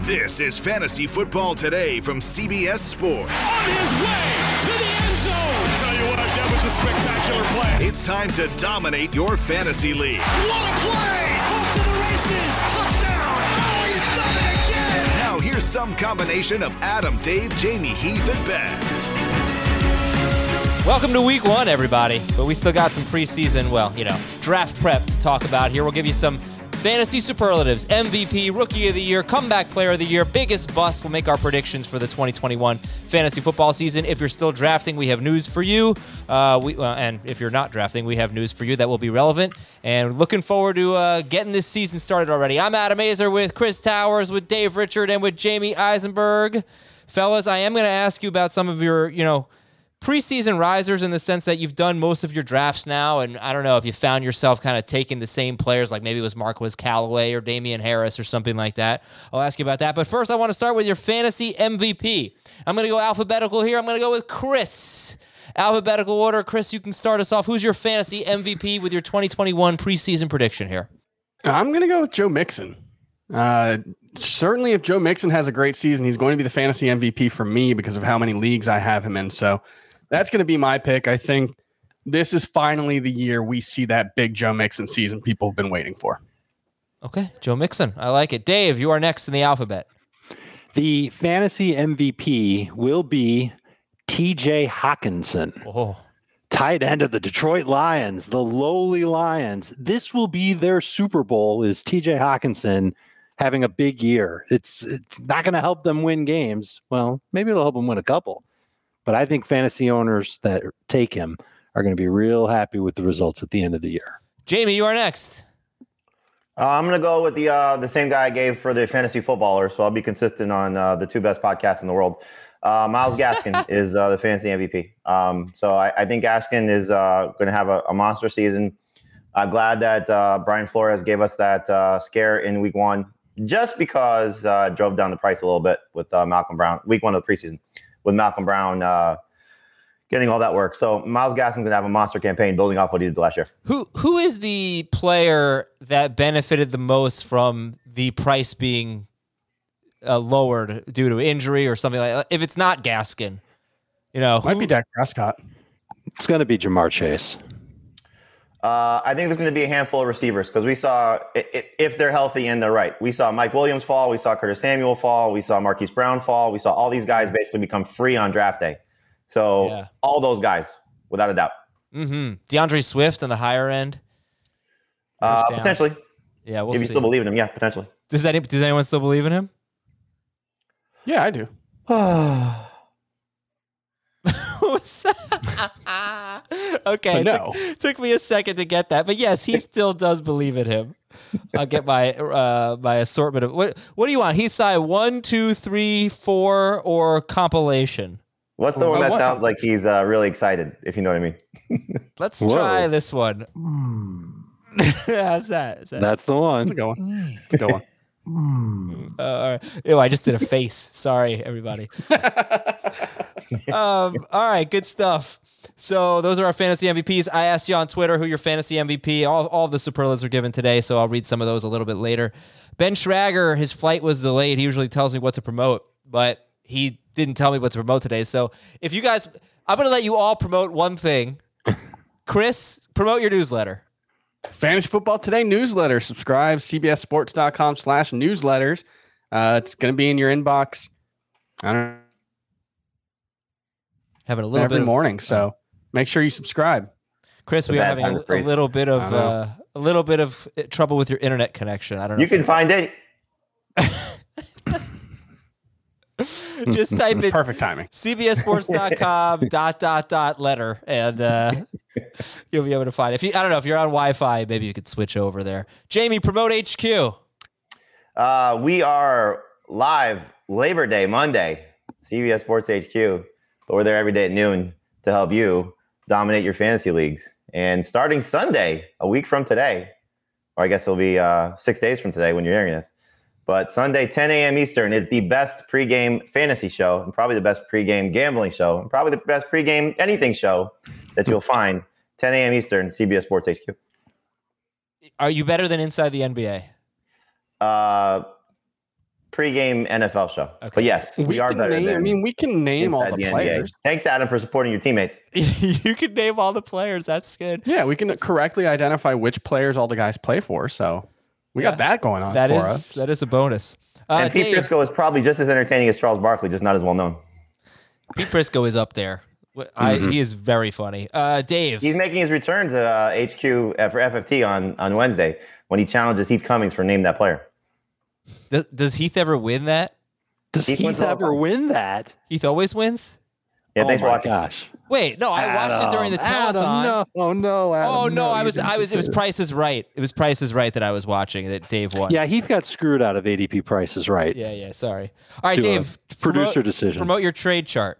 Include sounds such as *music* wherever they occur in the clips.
This is Fantasy Football Today from CBS Sports. On his way to the end zone. Tell you what, that was a spectacular play. It's time to dominate your fantasy league. What a play! Off to the races. Touchdown. Oh, he's done it again. Now here's some combination of Adam, Dave, Jamey, Heath, and Ben. Welcome to week one, everybody. But we still got some preseason, well, you know, draft prep to talk about here. We'll give you some fantasy superlatives, MVP, Rookie of the Year, Comeback Player of the Year, biggest bust. We'll make our predictions for the 2021 fantasy football season. If you're still drafting, we have news for you. Uh, we, and if you're not drafting, we have news for you that will be relevant. And looking forward to uh, getting this season started already. I'm Adam Aizer with Chris Towers, with Dave Richard, and with Jamey Eisenberg. Fellas, I am going to ask you about some of your, you know, preseason risers in the sense that you've done most of your drafts now, and I don't know if you found yourself kind of taking the same players, like maybe it was Marquez Callaway or Damien Harris or something like that. I'll ask you about that. But first, I want to start with your fantasy MVP. I'm going to go alphabetical here. I'm going to go with Chris. Alphabetical order. Chris, you can start us off. Who's your fantasy MVP with your 2021 preseason prediction here? I'm going to go with Joe Mixon. Uh, certainly, if Joe Mixon has a great season, he's going to be the fantasy MVP for me because of how many leagues I have him in. So that's going to be my pick. I think this is finally the year we see that big Joe Mixon season people have been waiting for. Okay, Joe Mixon. I like it. Dave, you are next in the alphabet. The fantasy MVP will be TJ Hockenson. Oh. Tight end of the Detroit Lions, the lowly Lions. This will be their Super Bowl is TJ Hockenson having a big year. It's it's not going to help them win games. Well, maybe it'll help them win a couple. But I think fantasy owners that take him are going to be real happy with the results at the end of the year. Jamey, you are next. Uh, I'm going to go with the uh, the same guy I gave for the fantasy footballer, so I'll be consistent on uh, the two best podcasts in the world. Uh, Myles Gaskin *laughs* is uh, the fantasy MVP. Um, so I, I, think Gaskin is uh, going to have a, a, monster season. I'm glad that Brian Flores gave us that scare in week one, just because drove down the price a little bit with Malcolm Brown, week one of the preseason with Malcolm Brown uh, getting all that work. So Myles Gaskin's going to have a monster campaign building off what he did last year. Who who is the player that benefited the most from the price being uh, lowered due to injury or something like that? If it's not Gaskin, you know, might be Dak Prescott. It's going to be Ja'Marr Chase. Uh, I think there's going to be a handful of receivers because we saw if they're healthy and they're right. We saw Mike Williams fall. We saw Curtis Samuel fall. We saw Marquise Brown fall. We saw all these guys basically become free on draft day. So yeah. all those guys, without a doubt. Mm-hmm. D'Andre Swift on the higher end. Uh, potentially. Yeah, we'll see. if see. you still believe in him, yeah, potentially. Does any does anyone still believe in him? Yeah, I do. *sighs* *sighs* *sighs* was *laughs* that? okay, so no. took, took, me a second to get that, but yes, he still does believe in him. I'll get my uh, my assortment of what. What do you want? Heath side one, two, three, four, or compilation? What's the one that sounds like he's uh, really excited? If you know what I mean. *laughs* Let's Whoa. try this one. Mm. *laughs* How's that? that? That's the one. That's a good one. Go on. Mm. Uh. Ew, I just did a face. Sorry, everybody. *laughs* um, all right, good stuff. So those are our fantasy MVPs. I asked you on Twitter who your fantasy MVP. All, all the superlatives are given today, so I'll read some of those a little bit later. Ben Schrager, his flight was delayed. He usually tells me what to promote, but he didn't tell me what to promote today. So if you guys, I'm going to let you all promote one thing. Chris, promote your newsletter. Fantasy Football Today newsletter. Subscribe, cbssports.com slash newsletters. Uh, it's going to be in your inbox. I don't know, Having a little every bit of- morning. So make sure you subscribe. Chris, we are having a, a little bit of uh, a little bit of uh, trouble with your internet connection. I don't know. You can find it. *laughs* just type *laughs* in Perfect timing. cbsports.com dot dot dot letter and uh, *laughs* you'll be able to find it. if you I don't know if you're on Wi-Fi maybe you could switch over there. Jamey, promote HQ. Uh, we are live Labor Day, Monday, CBS Sports HQ. But we're there every day at noon to help you dominate your fantasy leagues. And starting Sunday, a week from today, or I guess it'll be uh, six days from today when you're hearing this. But Sunday, 10 a.m. Eastern is the best pregame fantasy show, and probably the best pregame gambling show, and probably the best pregame anything show that you'll find. 10 a.m. Eastern, CBS Sports HQ. Are you better than inside the NBA? Uh, pregame NFL show. Okay. But yes, we, are better name, than I mean, we can name all inside the NBA. players. Thanks, Adam, for supporting your teammates. *laughs* you can name all the players. That's good. Yeah, we can correctly identify which players all the guys play for. So we Yeah. got that going on That for is us. that is a bonus. Uh, and Pete Dave, Briscoe is probably just as entertaining as Charles Barkley, just not as well known. Pete Briscoe is up there. I, Mm-hmm. he is very funny. Uh, Dave, He's making his return to uh, HQ uh, for FFT on, on Wednesday when he challenges Heath Cummings for name that player. does, does Heath ever win that? Does Heath Heath, wins all the ever win that? Heath always wins. Yeah, oh thanks for my watching. gosh. Wait, no, I watched it during the Adam, telethon. no, oh no, Adam, Oh no, I was didn't I was it was consider- Price is Right. It was Price is Right that I was watching that Dave won. Yeah, Heath got screwed out of ADP prices, right? Yeah, yeah, sorry. All right, To Dave. producer promote, decision. Promote your trade chart.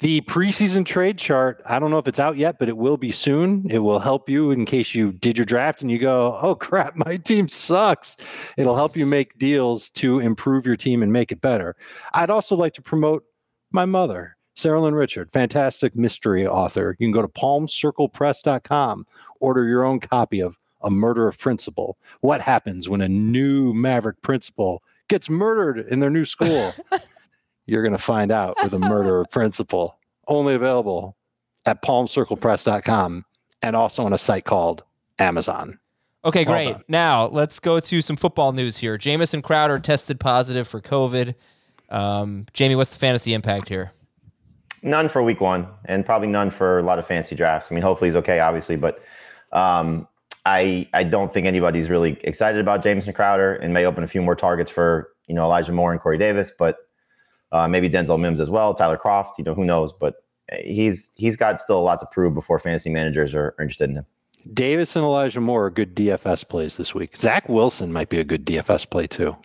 The preseason trade chart, I don't know if it's out yet, but it will be soon. It will help you in case you did your draft and you go, oh crap, my team sucks. It'll help you make deals to improve your team and make it better. I'd also like to promote my mother, Sarah Lynn Richard, fantastic mystery author. You can go to palmcirclepress.com, order your own copy of A Murder of Principal. What happens when a new Maverick principal gets murdered in their new school? *laughs* You're going to find out with a murder of principal. Only available at palmcirclepress.com and also on a site called Amazon. Okay, great. Now let's go to some football news here. Jamison Crowder tested positive for COVID. Um, Jamey, what's the fantasy impact here? None for week one, and probably none for a lot of fantasy drafts. I mean, hopefully he's okay, obviously, but um, I I don't think anybody's really excited about Jamison Crowder, and may open a few more targets for you know Elijah Moore and Corey Davis, but uh, maybe Denzel Mims as well, Tyler Kroft. You know, who knows? But he's he's got still a lot to prove before fantasy managers are, are interested in him. Davis and Elijah Moore are good DFS plays this week. Zach Wilson might be a good DFS play too.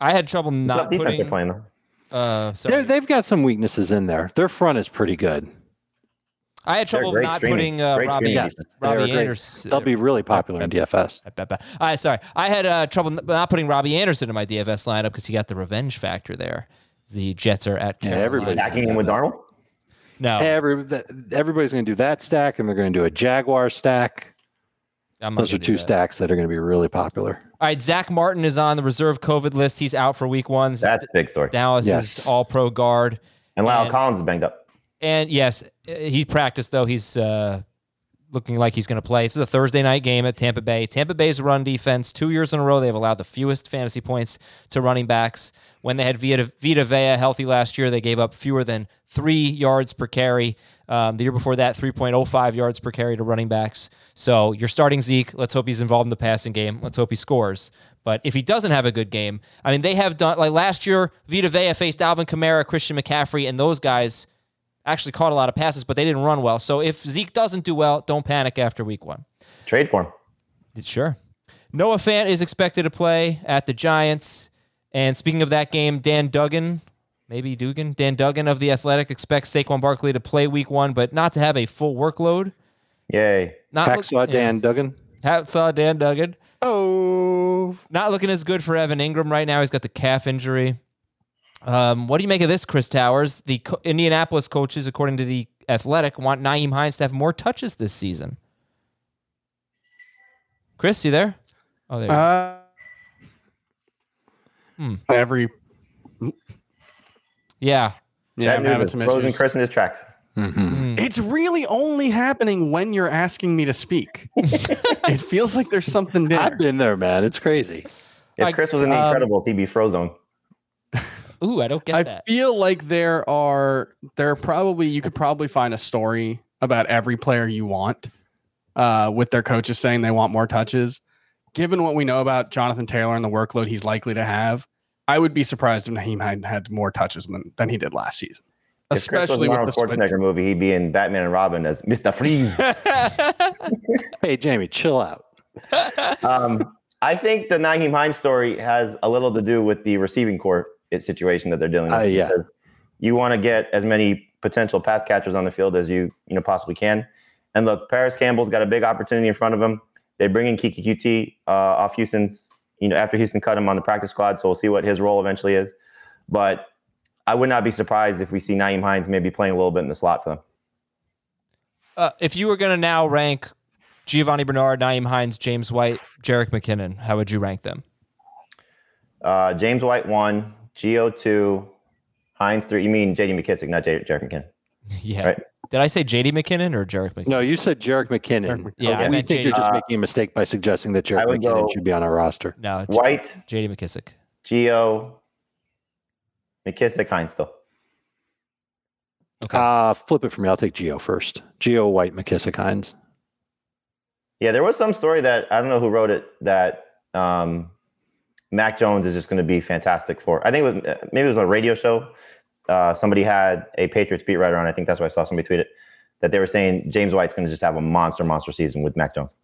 I had trouble not defense they're putting. playing though. Uh, They're, sorry. they've got some weaknesses in there. Their front is pretty good. I had trouble not streaming- putting uh, Robbie, streaming Yes, defense. they are Robbie. Anderson. They'll be really popular in DFS. All right, sorry. I had uh, trouble not putting Robbie Anderson in my DFS lineup because he got the revenge factor there. The Jets are at Yeah, Carolina. everybody's Backing him with Darnold. No, Every, everybody's going to do that stack, and they're going to do a Jaguar stack. Those are two that. stacks that are going to be really popular. All right, Zack Martin is on the reserve COVID list. He's out for week one. This That's a big story. Dallas Yes. is all pro guard. And La'el And- Collins is banged up. And yes, uh, he practiced though. He's uh, looking like he's going to play. This is a Thursday night game at Tampa Bay. Tampa Bay's run defense, two years in a row, they've allowed the fewest fantasy points to running backs. When they had Vita, Vita Vea healthy last year, they gave up fewer than three yards per carry. Um, the year before that, 3.05 yards per carry to running backs. So you're starting Zeke. Let's hope he's involved in the passing game. Let's hope he scores. But if he doesn't have a good game, I mean, they have done like last year. Vita Vea faced Alvin Kamara, Christian McCaffrey, and those guys actually caught a lot of passes, but they didn't run well. So if Zeke doesn't do well, don't panic after week one. Trade for him. Sure. Noah Fant is expected to play at the Giants. And speaking of that game, Dan Duggan, maybe Dugan, Dan Duggan of the Athletic expects Saquon Barkley to play week one, but not to have a full workload. Yay. Not Hacksaw Dan Duggan. Yeah, saw Dan Duggan. Oh, Not looking as good for Evan Engram right now. He's got the calf injury. Um, what do you make of this, Chris Towers? The co- Indianapolis coaches, according to the Athletic, want Nyheim Hines to have more touches this season. Chris, you there? Oh, there. you. Uh, Hmm. Every yeah. yeah, that I'm news having is some frozen issues. Chris in his tracks. Mm-hmm. Hmm. It's It's really only happening when you're asking me to speak. *laughs* it feels like there's something there. I've been there, man. It's crazy. If I- Chris was in the um, Incredibles, he'd be frozen. *laughs* Ooh, I don't get I that. feel like there are there are probably you could probably find a story about every player you want, uh, with their coaches saying they want more touches. Given what we know about Jonathan Taylor and the workload he's likely to have, I would be surprised if Nyheim had had more touches than, than he did last season. If Chris was Especially with Arnold the switch. Schwarzenegger movie, he'd be in Batman and Robin as Mr. Freeze. *laughs* Hey, Jamey, chill out. *laughs* um, I think the Nyheim Hines story has a little to do with the receiving corps situation that they're dealing with. Uh, yeah. You want to get as many potential pass catchers on the field as you you know possibly can. And look, Parris Campbell's got a big opportunity in front of him. They bring in Keke Coutee uh, off Houston's, you know, after Houston cut him on the practice squad. So we'll see what his role eventually is. But I would not be surprised if we see Nyheim Hines maybe playing a little bit in the slot for them. Uh, if you were going to now rank Giovani Bernard, Nyheim Hines, James White, Jerick McKinnon, how would you rank them? Uh, James White one, Geo two, Hines three. You mean JD McKissick, not J- Jerick McKinnon? *laughs* Yeah. Right. Did I say JD McKinnon or Jerick McKinnon? No, you said Jerick McKinnon. Yeah, I we meant think you're just Uh, making a mistake by suggesting that I Jarek would McKinnon go- should be on our roster. No, White, JD McKissick. Geo, McKissick, Hines still. Okay. Uh, flip it for me. I'll take Geo first. Geo White McKissick Hines. Yeah, there was some story that I don't know who wrote it that um, Mac Jones is just going to be fantastic for. I think it was uh, maybe it was a radio show. Uh, somebody had a Patriots beat writer on. I think that's why I saw somebody tweet it that they were saying James White's going to just have a monster, monster season with Mac Jones.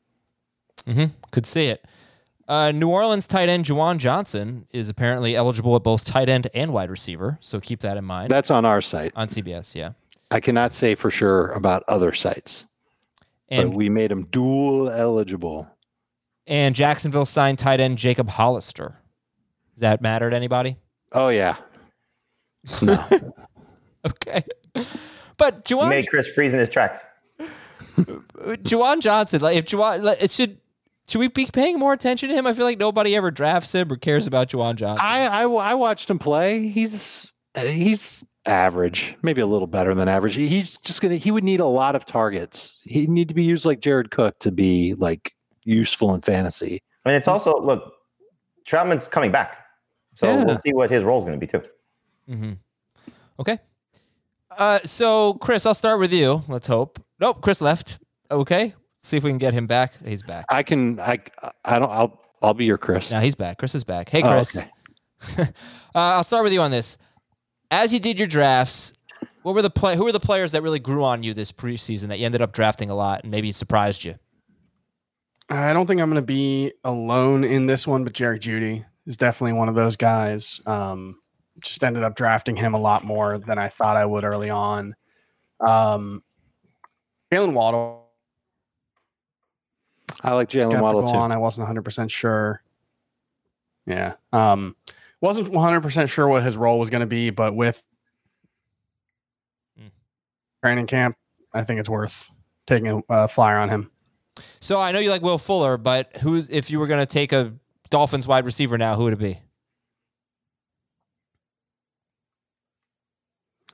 Mm-hmm. Could see it. Uh, New Orleans tight end Juwan Johnson is apparently eligible at both tight end and wide receiver, so keep that in mind That's on our site. on CBS. Yeah, I cannot say for sure about other sites, and but we made him dual eligible. and Jacksonville signed tight end Jacob Hollister. Does that matter to anybody? Oh yeah. No. *laughs* Okay, but He Juwan made Chris freeze in his tracks. Uh, Juwan Johnson, like if Juwan, like, it should should we be paying more attention to him? I feel like nobody ever drafts him or cares about Juwan Johnson. I, I I watched him play. He's uh, he's average, maybe a little better than average. He's just gonna he would need a lot of targets. He'd need to be used like Jared Cook to be like useful in fantasy. I mean, it's also look, Troutman's coming back, so Yeah. we'll see what his role is going to be too. Mm-hmm. Okay. Uh, so Chris, I'll start with you. Let's hope. Nope, Chris left. Okay, see if we can get him back. He's back. I can I I don't I'll I'll be your Chris. Now he's back. Chris is back. Hey, Oh, Chris. okay. *laughs* uh, I'll start with you on this. As you did your drafts, what were the play? Who were the players that really grew on you this preseason that you ended up drafting a lot and maybe surprised you? I don't think I'm going to be alone in this one, but Jerry Jeudy is definitely one of those guys. Um, just ended up drafting him a lot more than I thought I would early on. Um, Jaylen Waddle I like Jaylen Waddle too. on. I wasn't 100 percent sure. Yeah, um, wasn't 100 percent sure what his role was going to be, but with Mm. training camp, I think it's worth taking a uh, flyer on him. So I know you like Will Fuller, but who's if you were going to take a Dolphins wide receiver now, who would it be?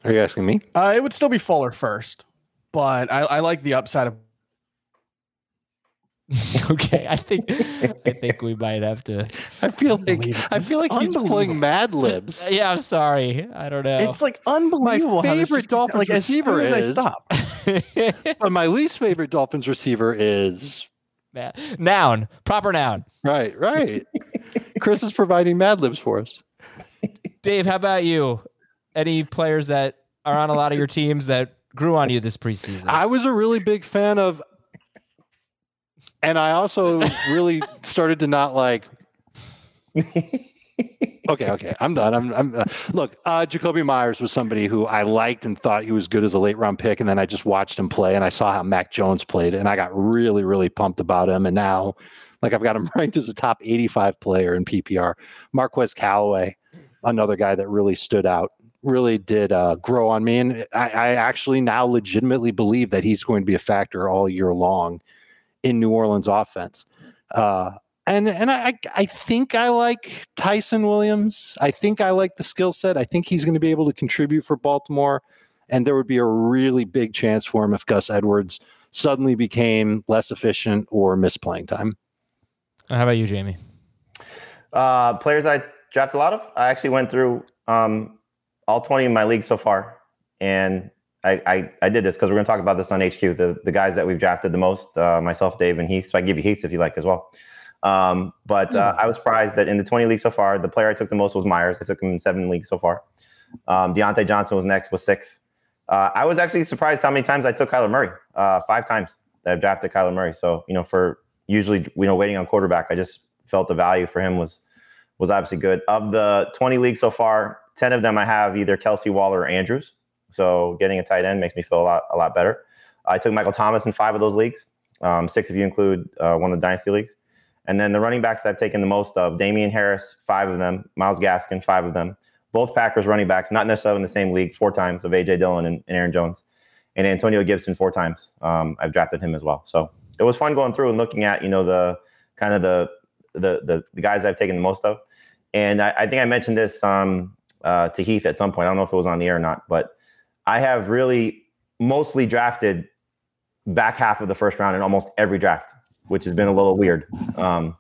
Are you asking me? Uh, it would still be Fuller first, but I, I like the upside of *laughs* okay, I think I think we might have to. I feel like I feel like he's playing. Mad *laughs* Libs. Yeah, I'm sorry. I don't know. It's like unbelievable. how this favorite Dolphins like, as soon receiver as I is- stop. *laughs* But my least favorite Dolphins receiver is Na- noun, proper noun. right, right. Chris is providing Mad Libs for us. Dave, how about you? Any players that are on a lot of your teams that grew on you this preseason? I was a really big fan of, and I also really started to not like. Okay, okay, I'm done. I'm, I'm uh, look. Uh, Jakobi Meyers was somebody who I liked and thought he was good as a late round pick, and then I just watched him play, and I saw how Mac Jones played, and I got really, really pumped about him. And now, like, I've got him *laughs* ranked as a top 85 player in PPR. Marquez Callaway, another guy that really stood out, really did uh, grow on me, and I, I actually now legitimately believe that he's going to be a factor all year long in New Orleans offense. Uh, and and I I think I like Ty'Son Williams. I think I like the skill set. I think he's going to be able to contribute for Baltimore. and there would be a really big chance for him if Gus Edwards suddenly became less efficient or missed playing time. How about you, Jamey? Uh, players I drafted a lot of. I actually went through um, all 20 in my league so far, and I, I, I did this because we're going to talk about this on HQ. The the guys that we've drafted the most, uh, myself, Dave, and Heath. So I can give you Heath if you like as well. Um, but uh, I was surprised that in the 20 leagues so far, the player I took the most was Meyers. I took him in seven leagues so far. Um, Diontae Johnson was next with six. Uh, I was actually surprised how many times I took Kyler Murray. Uh, five times that I've drafted Kyler Murray. So you know, for usually you know waiting on quarterback, I just felt the value for him was was obviously good. Of the 20 leagues so far, 10 of them I have either Kelce Waller or Andrews. So getting a tight end makes me feel a lot a lot better. I took Michael Thomas in five of those leagues. Um, six if you include uh, one of the dynasty leagues. And then the running backs I've taken the most of, Damien Harris, five of them, Myles Gaskin, five of them. Both Packers running backs, not necessarily in the same league, four times of AJ Dillon and, and Aaron Jones. And Antonio Gibson four times. Um, I've drafted him as well. So it was fun going through and looking at, you know, the kind of the the the, the guys I've taken the most of. And I, I think I mentioned this um, uh, to Heath at some point. I don't know if it was on the air or not, but I have really mostly drafted back half of the first round in almost every draft, which has been a little weird. Um,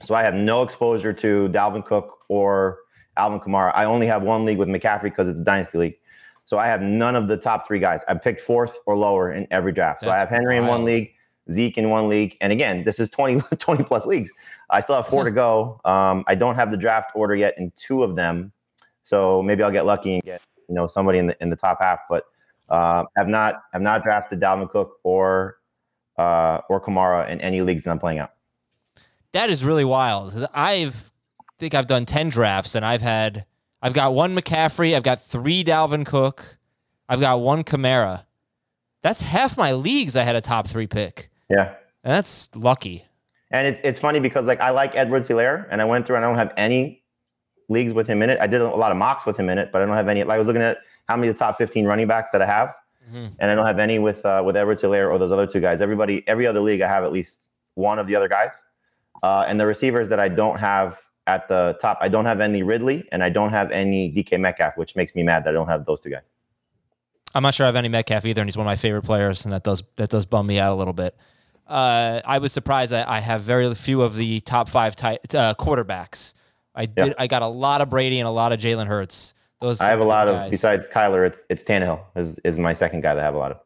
so I have no exposure to Dalvin Cook or Alvin Kamara. I only have one league with McCaffrey because it's a dynasty league. So I have none of the top three guys. I picked fourth or lower in every draft. So I have Henry in one league, Zeke in one league. And again, this is 20, *laughs* 20 plus leagues. I still have four to go. Um, I don't have the draft order yet in two of them. So maybe I'll get lucky and get, you know, somebody in the in the top half. But uh, have not have not drafted Dalvin Cook or uh, or Kamara in any leagues that I'm playing out. That is really wild. I've think I've done 10 drafts and I've had I've got one McCaffrey, I've got 3 Dalvin Cook, I've got one Kamara. That's half my leagues I had a top 3 pick. Yeah. And that's lucky. And it's it's funny because like I like Edwards Helaire and I went through and I don't have any leagues with him in it. I did a lot of mocks with him in it, but I don't have any. Like I was looking at how many of the top 15 running backs that I have, Mhm. and I don't have any with uh, with Edwards Helaire or those other two guys. Everybody, every other league, I have at least one of the other guys. Uh, and the receivers that I don't have at the top, I don't have any Ridley and I don't have any DK Metcalf, which makes me mad that I don't have those two guys. I'm not sure I have any Metcalf either, and he's one of my favorite players, and that does that does bum me out a little bit. Uh, I was surprised that I have very few of the top five tight, uh, quarterbacks. I did. Yeah. I got a lot of Brady and a lot of Jalen Hurts. Those I have a lot of besides Kyler, it's it's Tannehill is is my second guy that I have a lot of.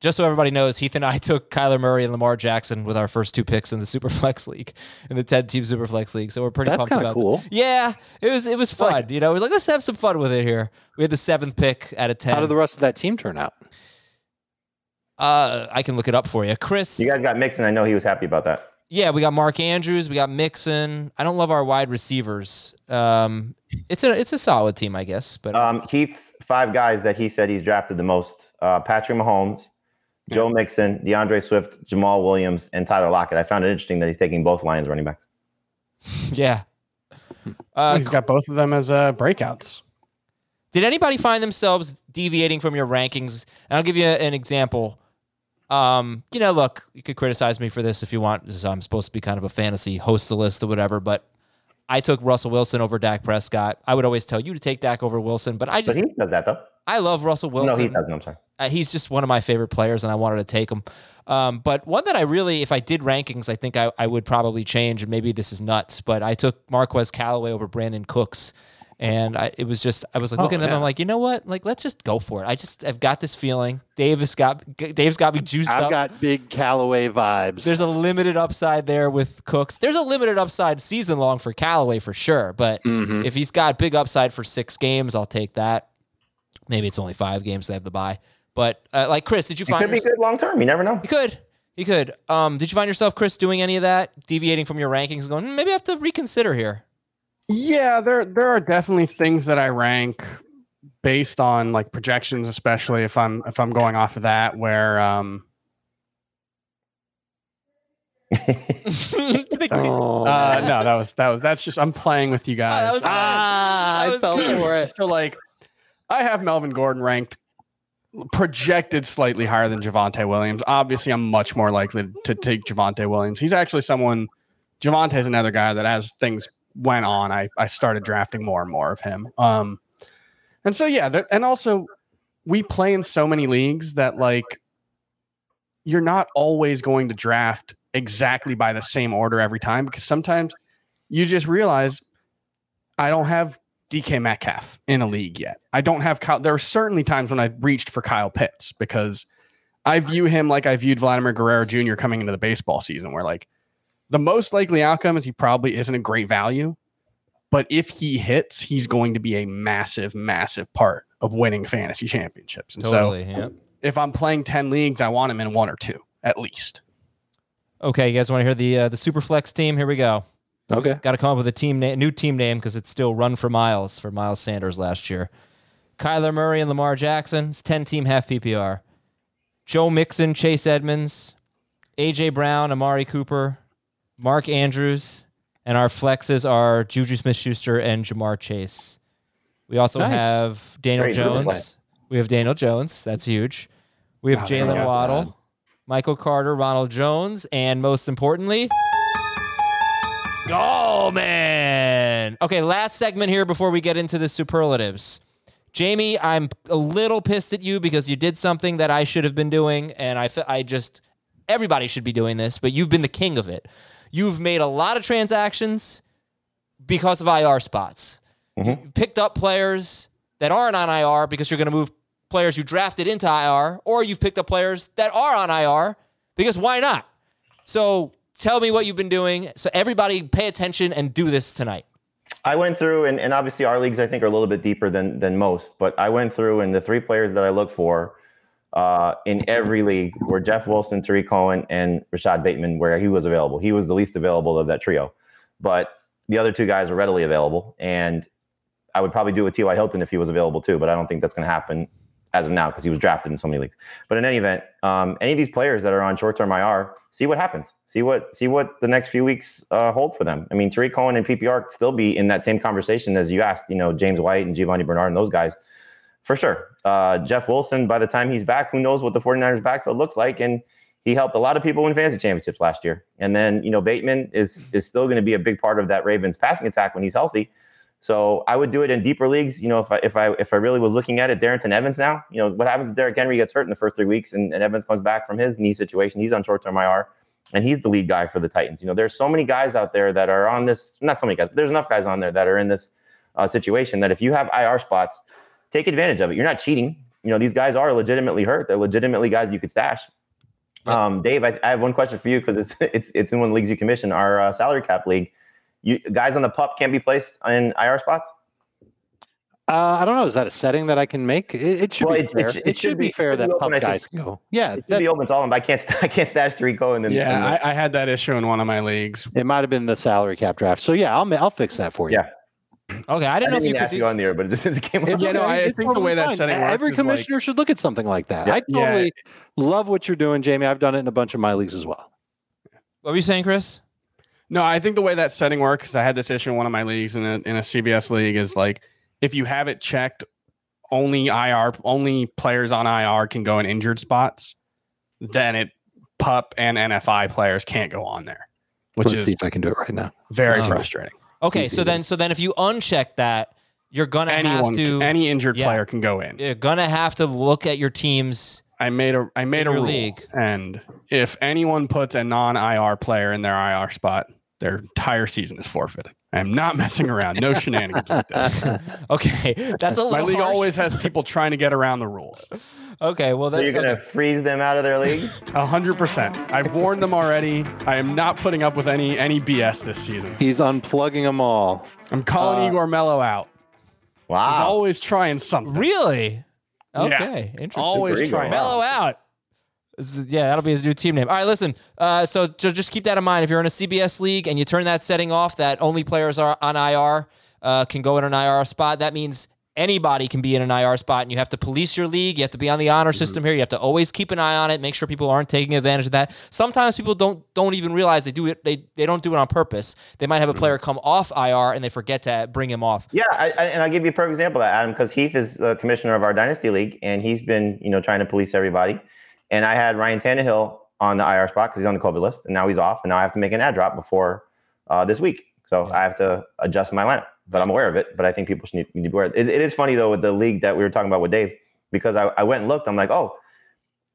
Just so everybody knows, Heath and I *laughs* took Kyler Murray and Lamar Jackson with our first two picks in the *laughs* Superflex League, in the 10 team Superflex League. So we're pretty That's pumped kinda about cool. that. Yeah, it was it was fun. you know, we're like let's have some fun with it here. We had the seventh pick out of ten. How did the rest of that team turn out? uh, I can look it up for you, Chris. You guys got Mixon. I know he was happy about that. Yeah, we got Mark Andrews, we got Mixon. I don't love our wide receivers. Um, it's a it's a solid team, I guess. But Um, Heath's five guys that he said he's drafted the most: uh, Patrick Mahomes, Joe Mixon, D'Andre Swift, Jamaal Williams, and Tyler Lockett. I found it interesting that he's taking both Lions running backs. *laughs* yeah. Uh, He's got both of them as uh, breakouts. Did anybody find themselves deviating from your rankings? And I'll give you an example. Um, you know, look, you could criticize me for this if you want. I'm supposed to be kind of a fantasy host the list or whatever, but I took Russell Wilson over Dak Prescott. I would always tell you to take Dak over Wilson, but I But just he does that though. I love Russell Wilson. No, he doesn't. I'm sorry. Uh, he's just one of my favorite players, and I wanted to take him. Um, but one that I really, if I did rankings, I think I, I would probably change. And maybe this is nuts, but I took Marquez Callaway over Brandin Cooks, and I, it was just I was like Oh, looking at them. yeah. I'm like, you know what? Like, let's just go for it. I just I've got this feeling. Davis got Dave's got me juiced up. I've got big Callaway vibes. There's a limited upside there with Cooks. There's a limited upside season long for Callaway for sure. But Mhm. if he's got big upside for six games, I'll take that. Maybe it's only five games they have to buy. But uh, like Chris, did you He find could be yours- good long term. You never know. you could. You could. Um, did you find yourself, Chris, doing any of that, deviating from your rankings, and going, "Hmm, maybe I have to reconsider here? Yeah, there there are definitely things that I rank based on like projections, especially if I'm if I'm going off of that. Where um, *laughs* Oh, uh, no, that was that was that's just I'm playing with you guys. that was ah, That I was fell good. for it. So like, I have Melvin Gordon ranked projected slightly higher than Javonte Williams. Obviously, I'm much more likely to take Javonte Williams. He's actually someone. Javonte is another guy that as things went on, I I started drafting more and more of him. Um, and so yeah, there, and also we play in so many leagues that like you're not always going to draft exactly by the same order every time because sometimes you just realize I don't have DK Metcalf in a league yet. I don't have Kyle. There are certainly times when I've reached for Kyle Pitts because I view him like I viewed Vladimir Guerrero Jr. coming into the baseball season, where like the most likely outcome is he probably isn't a great value, but if he hits, he's going to be a massive, massive part of winning fantasy championships. And Totally. so yeah. if I'm playing 10 leagues, I want him in one or two at least. Okay, you guys want to hear the uh, the Superflex team? Here we go. Okay. Got to come up with a team name, new team name because it's still run for Miles for Miles Sanders last year. Kyler Murray and Lamar Jackson. It's ten team half PPR. Joe Mixon, Chase Edmonds, AJ Brown, Amari Cooper, Mark Andrews, and our flexes are Juju Smith-Schuster and Ja'Marr Chase. We also Nice. have Daniel Great Jones. We have Daniel Jones. That's huge. We have Oh, Jalen go. Waddle, Michael Carter, Ronald Jones, and most importantly, Oh man. Okay, last segment here before we get into the superlatives. Jamey, I'm a little pissed at you because you did something that I should have been doing, and I I just everybody should be doing this, but you've been the king of it. You've made a lot of transactions because of IR spots. Mm-hmm. You've picked up players that aren't on IR because you're going to move players you drafted into IR, or you've picked up players that are on IR because why not? So tell me what you've been doing. So everybody pay attention and do this tonight. I went through, and, and obviously our leagues I think are a little bit deeper than than most, but I went through and the three players that I look for uh, in every league were Jeff Wilson, Tarik Cohen, and Rashod Bateman, where he was available. He was the least available of that trio, but the other two guys were readily available, and I would probably do a T.Y. Hilton if he was available too, but I don't think that's going to happen as of now because he was drafted in so many leagues. But in any event, um, any of these players that are on short-term IR, see what happens. See what see what the next few weeks uh, hold for them. I mean, Tarik Cohen and PPR could still be in that same conversation as you asked. You know, James White and Giovani Bernard and those guys, for sure. Uh, Jeff Wilson, by the time he's back, who knows what the 49ers backfield looks like? And he helped a lot of people win fantasy championships last year. And then, you know, Bateman is is still going to be a big part of that Ravens passing attack when he's healthy. So I would do it in deeper leagues. You know, if I if I if I really was looking at it, Darrynton Evans now. You know, what happens if Derrick Henry gets hurt in the first three weeks and, and Evans comes back from his knee situation? He's on short term IR, and he's the lead guy for the Titans. You know, there's so many guys out there that are on this. Not so many guys. There's enough guys on there that are in this uh, situation that if you have IR spots, take advantage of it. You're not cheating. You know, these guys are legitimately hurt. They're legitimately guys you could stash. Um, Dave, I, I have one question for you because it's *laughs* it's it's in one of the leagues you commission, our uh, salary cap league. You guys on the pup can't be placed in IR spots. Uh, I don't know. Is that a setting that I can make? It, it should Well, be it- fair. it It, sh- should, be, fair should be that open, pub I guys can go. Yeah, It should that, be open to all of them. but I can't *laughs* I can't stash Tarico and then Yeah, I, I had that issue in one of my leagues. it might have been the salary cap draft. So yeah, I'll I'll fix that for you. Yeah. Okay, I I didn't know didn't if you even could ask do you on there, but it just since *laughs* it came up. It's Yeah, no, I- I It's think the way that fine. setting Every works is like- commissioner should look at something like that. Yeah. I Yeah. totally love what you're doing, Jamey. I've done it in a bunch of my leagues as well. What were you saying, Chris? No, I think the way that setting works, I had this issue in one of my leagues in a, in a CBS league, is like if you have it checked, only IR, only players on IR can go in injured spots. Then it pup and NFI players can't go on there, which Let's see if I can do it right now. very Oh. frustrating. Okay, so then so then if you uncheck that, you're gonna Anyone, have to any injured yeah. player can go in. you're gonna have to look at your teams. I made a I made a your rule, league. and if anyone puts a non IR player in their IR spot, their entire season is forfeited. I am not messing around. No shenanigans with this. *laughs* Okay, that's a My league harsh. always has people trying to get around the rules. Okay, well So then you're gonna okay. freeze them out of their league? *laughs* A hundred percent. I've warned them already. I am not putting up with any any BS this season. He's unplugging them all. I'm calling Uh, Igor Mello out. Wow, he's always trying something. really Yeah. okay. Interesting. Always trying. Mellow out. Yeah, that'll be his new team name. All right, listen. Uh, so ju- just keep that in mind. If you're in a CBS league and you turn that setting off, that only players are on IR uh, can go in an IR spot. That means anybody can be in an IR spot, and you have to police your league. You have to be on the honor system here. You have to always keep an eye on it. Make sure people aren't taking advantage of that. Sometimes people don't don't even realize they do it. They they don't do it on purpose. They might have a player come off IR and they forget to bring him off. Yeah, I, I, and I'll give you a perfect example of that, Adam, because Heath is the commissioner of our dynasty league, and he's been, you know, trying to police everybody. And I had Ryan Tannehill on the IR spot because he's on the COVID list, and now he's off, and now I have to make an ad drop before uh, this week, so I have to adjust my lineup. But I'm aware of it. But I think people should need, need to be aware. It, it is funny though with the league that we were talking about with Dave. because I, I went and looked. I'm like, oh,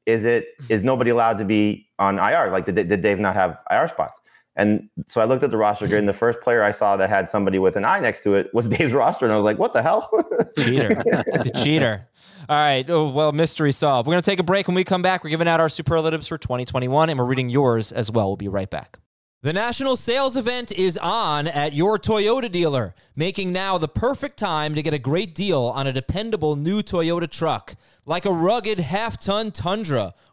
is it is nobody allowed to be on IR? Like, did, did Dave not have IR spots? And so I looked at the roster grid, and the first player I saw that had somebody with an eye next to it was *laughs* Dave's roster, and I was like, "What the hell?" *laughs* cheater, the cheater. All right. Oh, well, mystery solved. We're going to take a break. When we come back, we're giving out our superlatives for 2021, and we're reading yours as well. We'll be right back. The national sales event is on at your Toyota dealer, making now the perfect time to get a great deal on a dependable new Toyota truck. Like a rugged half ton Tundra,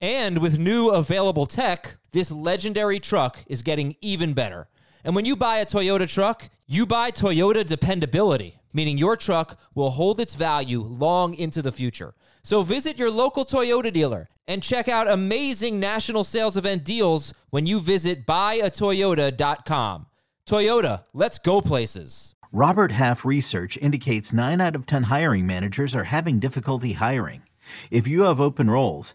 And with new available tech, this legendary truck is getting even better. And when you buy a Toyota truck, you buy Toyota dependability, meaning your truck will hold its value long into the future. So visit your local Toyota dealer and check out amazing national sales event deals when you visit buyatoyota.com. Toyota, let's go places. Robert Half research indicates 9 out of 10 hiring managers are having difficulty hiring. If you have open roles,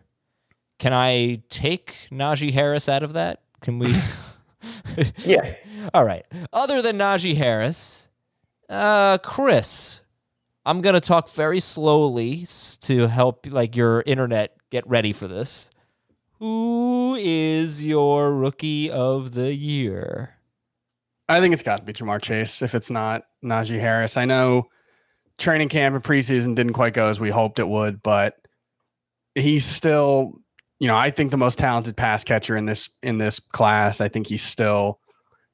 Can I take Najee Harris out of that? Can we? *laughs* yeah. *laughs* All right. Other than Najee Harris, uh, Chris, I'm gonna talk very slowly to help like your internet get ready for this. Who is your rookie of the year? I think it's got to be Ja'Marr Chase. If it's not Najee Harris, I know training camp and preseason didn't quite go as we hoped it would, but he's still, you know, I think the most talented pass catcher in this in this class. I think he's still,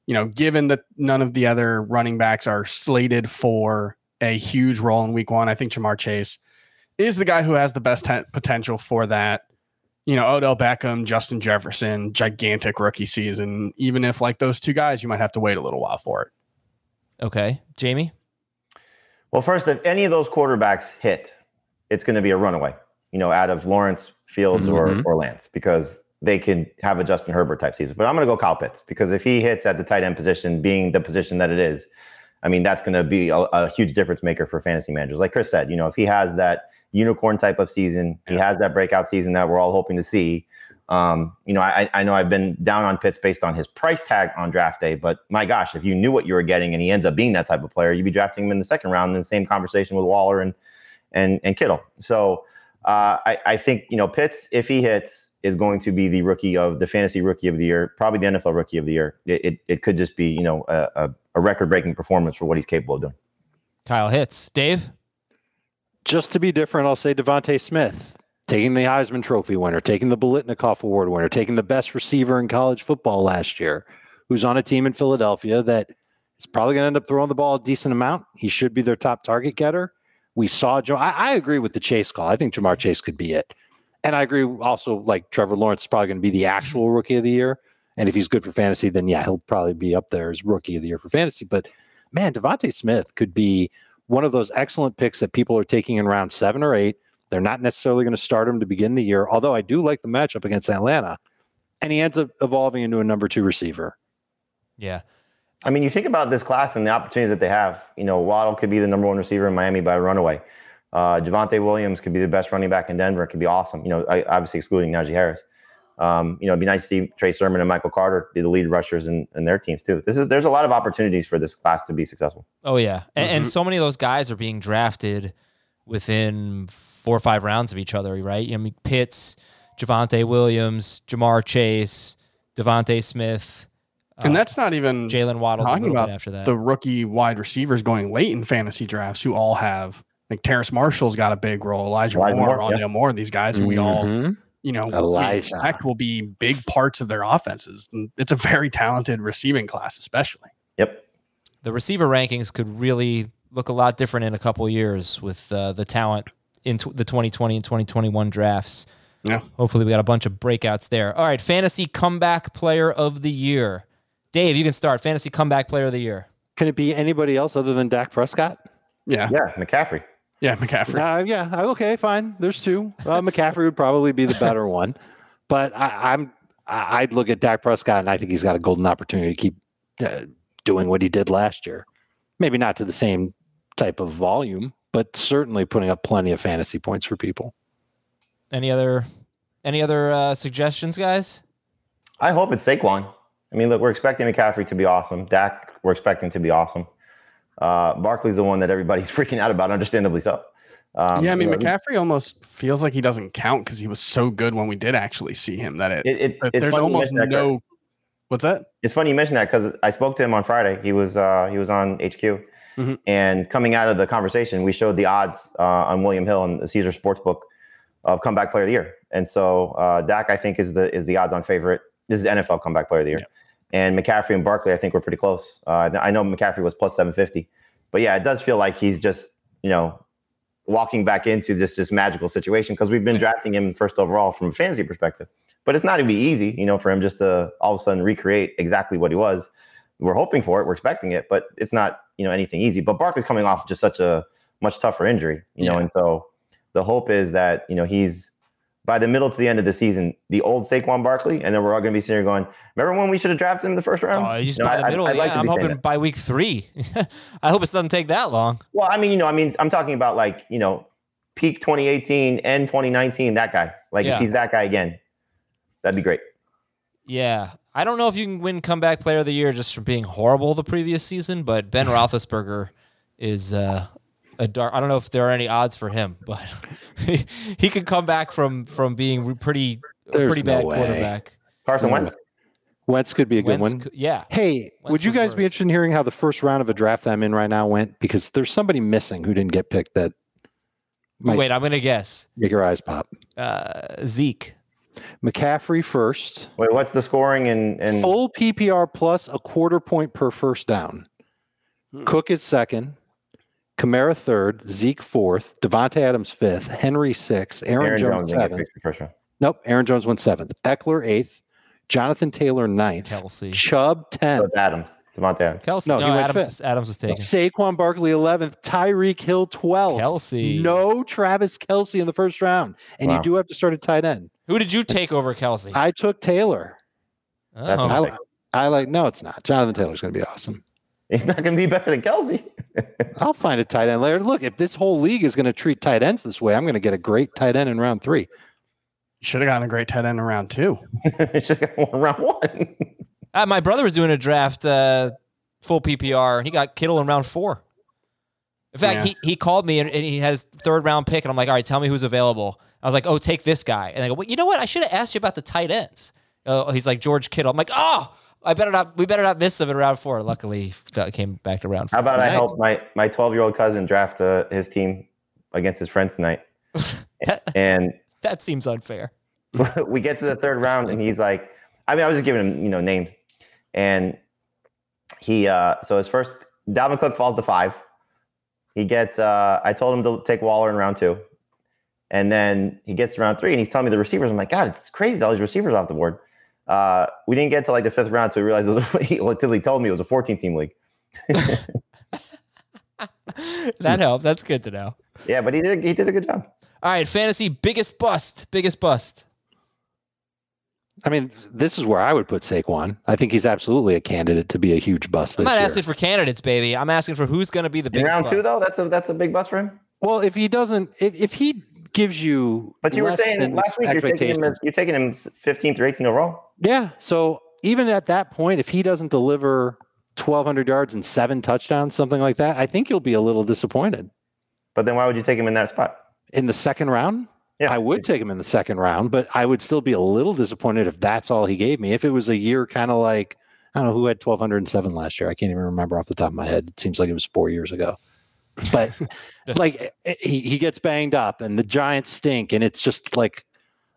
you know, given that none of the other running backs are slated for a huge role in Week One, I think Ja'Marr Chase is the guy who has the best t- potential for that you know, Odell Beckham, Justin Jefferson, gigantic rookie season. Even if like those two guys, you might have to wait a little while for it. Okay. Jamey? Well, first, if any of those quarterbacks hit, it's going to be a runaway, you know, out of Lawrence, Fields, mm-hmm. or, or Lance, because they can have a Justin Herbert type season. But I'm going to go Kyle Pitts because if he hits at the tight end position, being the position that it is, I mean, that's going to be a, a huge difference maker for fantasy managers. Like Chris said, you know, if he has that unicorn type of season. He has that breakout season that we're all hoping to see. Um, you know, I, I know I've been down on Pitts based on his price tag on draft day, but my gosh, if you knew what you were getting and he ends up being that type of player, you'd be drafting him in the second round. In the same conversation with Waller and and and Kittle. So uh, I, I think you know Pitts, if he hits, is going to be the rookie of the fantasy rookie of the year, probably the NFL rookie of the year. It it, it could just be you know a, a record breaking performance for what he's capable of doing. Kyle hits, Dave just to be different, I'll say DeVonta Smith taking the Heisman Trophy winner, taking the Biletnikoff Award winner, taking the best receiver in college football last year, who's on a team in Philadelphia that is probably going to end up throwing the ball a decent amount. He should be their top target getter. We saw Joe. I, I agree with the Chase call. I think Ja'Marr Chase could be it. And I agree also, like Trevor Lawrence is probably going to be the mm-hmm. actual rookie of the year. And if he's good for fantasy, then yeah, he'll probably be up there as rookie of the year for fantasy. But man, DeVonta Smith could be one of those excellent picks that people are taking in round seven or eight. They're not necessarily going to start him to begin the year, although I do like the matchup against Atlanta. And he ends up evolving into a number two receiver. Yeah. I mean, you think about this class and the opportunities that they have. You know, Waddle could be the number one receiver in Miami by a runaway. Uh, Javonte Williams could be the best running back in Denver. It could be awesome. You know, I, obviously excluding Najee Harris. Um, you know, it'd be nice to see Trey Sermon and Michael Carter be the lead rushers in, in their teams too. This is there's a lot of opportunities for this class to be successful. Oh yeah, and, mm-hmm. and so many of those guys are being drafted within four or five rounds of each other, right? I mean, Pitts, Javonte Williams, Ja'Marr Chase, DeVonta Smith. And uh, that's not even Jaylen Waddles talking about after that. The rookie wide receivers going late in fantasy drafts who all have like Terrace Marshall's got a big role, Elijah, Elijah Moore, Rondale yeah. Moore, these guys who we all mm-hmm you know, we expect will be big parts of their offenses. And it's a very talented receiving class, especially. Yep. the receiver rankings could really look a lot different in a couple of years with uh, the talent in t- the 2020 and 2021 drafts. Yeah. Hopefully, we got a bunch of breakouts there. All right, fantasy comeback player of the year. Dave, you can start. Fantasy comeback player of the year. Can it be anybody else other than Dak Prescott? Yeah. Yeah, McCaffrey. Yeah. McCaffrey. Uh, yeah. Okay. Fine. There's two. Uh, McCaffrey would probably be the better *laughs* one, but I, I'm I- I'd look at Dak Prescott and I think he's got a golden opportunity to keep uh, doing what he did last year. Maybe not to the same type of volume, but certainly putting up plenty of fantasy points for people. Any other any other uh, suggestions, guys? I hope it's Saquon. I mean, look, we're expecting McCaffrey to be awesome. Dak, we're expecting to be awesome. Uh, Barkley's the one that everybody's *laughs* freaking out about, understandably so. Um, yeah, I mean you know, McCaffrey almost feels like he doesn't count because he was so good when we did actually see him that it, It, it, there's almost that, no. What's that? It's funny you mentioned that because I spoke to him on Friday. He was uh, he was on HQ, Mhm. and coming out of the conversation, we showed the odds uh, on William Hill and the Caesar Sportsbook of comeback player of the year. And so uh, Dak, I think, is the is the odds on favorite. This is NFL comeback player of the year, and McCaffrey and Barkley, I think, we're pretty close. Uh, I know McCaffrey was plus seven fifty, but yeah, it does feel like he's just you know walking back into this this magical situation because we've been drafting him first overall from a fantasy perspective. But it's not going to be easy, you know, for him just to all of a sudden recreate exactly what he was. We're hoping for it, we're expecting it, but it's not, you know, anything easy. But Barkley's coming off just such a much tougher injury, you know, Yeah. and so the hope is that you know he's by the middle to the end of the season, the old Saquon Barkley, and then we're all going to be sitting here going, "Remember when we should have drafted him in the first round?" Oh, You know, by the I- middle. I'd like yeah, to I'm hoping by week three. *laughs* I hope it doesn't take that long. Well, I mean, you know, I mean, I'm talking about like, you know, peak 2018 and 2019, that guy. Like, Yeah. if he's that guy again, that'd be great. Yeah. I don't know if you can win comeback player of the year just from being horrible the previous season, but Ben *laughs* Roethlisberger is uh, a dark. I don't know if there are any odds for him, *laughs* but he, he could come back from from being pretty a There's pretty no bad way. quarterback. Carson. Wentz. Wentz could be a good Wentz one. yeah. Hey, Wentz would you was guys be interested in hearing how the first round of a draft that I'm in right now went? Because there's somebody missing who didn't get picked that might Wait, I'm gonna guess make your eyes pop. uh, Zeke. McCaffrey first, Wait, what's the scoring and, and full PPR plus a quarter point per first down. Hmm. Cook is second, Kamara third, Zeke fourth, Davante Adams fifth, Henry sixth, Aaron, Aaron Jones, Jones seventh. picked the first round? Nope, Aaron Jones went seventh. Ekeler eighth, Jonathan Taylor ninth, Kelce. Chubb tenth, it's Adams, Davante Adams. Kelce. No, No, he went Adams. fifth. Was, Adams was taken. Saquon Barkley eleventh, Tyreek Hill twelfth. Kelce. No Travis Kelce in the first round, and Wow. you do have to start a tight end. Who did you take over Kelce? I took Taylor. Oh. a I, mistake. I like no, it's not. Jonathan Taylor's going to be awesome. He's not going to be better than Kelce. *laughs* I'll find a tight end later. Look, if this whole league is going to treat tight ends this way, I'm going to get a great tight end in round three. Should have gotten a great tight end in round two. *laughs* Should have got one round one. *laughs* Uh, my brother was doing a draft uh, full PPR, and he got Kittle in round four. In fact, Yeah. he, he called me and, and he has third round pick, and I'm like, all right, tell me who's available. I was like, oh, take this guy. And I go, well, you know what? I should have asked you about the tight ends. Uh, he's like George Kittle. I'm like, oh, I better not. We better not miss them in round four. Luckily, he came back to round Four. How four. about I Nice. help my my 12 year old cousin draft uh, his team against his friends tonight? *laughs* and that seems unfair. *laughs* we get to the third round and he's like, I mean, I was just giving him, you know, names. And he, uh, so his first, Dalvin Cook falls to five. He gets, uh, I told him to take Waller in round two. And then he gets to round three and he's telling me the receivers. I'm like, God, it's crazy. All these receivers off the board. Uh, we didn't get to like the fifth round to realize it was, *laughs* he literally told me it was a 14 team league. *laughs* that helped. That's good to know. Yeah, but he did, he did a good job. All right, fantasy biggest bust. Biggest bust. I mean, this is where I would put Saquon. I think he's absolutely a candidate to be a huge bust I'm not year. asking for candidates, baby. I'm asking for who's going to be the In biggest round two, bust. though, that's a, that's a big bust for him. well, if he doesn't, if, if he gives you, But you were saying last week you're taking him, you're taking him 15 through 18 overall. Yeah. So even at that point, if he doesn't deliver 1,200 yards and seven touchdowns, something like that, I think you'll be a little disappointed. But then why would you take him in that spot? In the second round, Yeah, I would take him in the second round, but I would still be a little disappointed if that's all he gave me. If it was a year kind of like, I don't know who had 1,207 last year. I can't even remember off the top of my head. It seems like it was four years ago. But *laughs* like eh, he, he gets banged up and the Giants stink and it's just like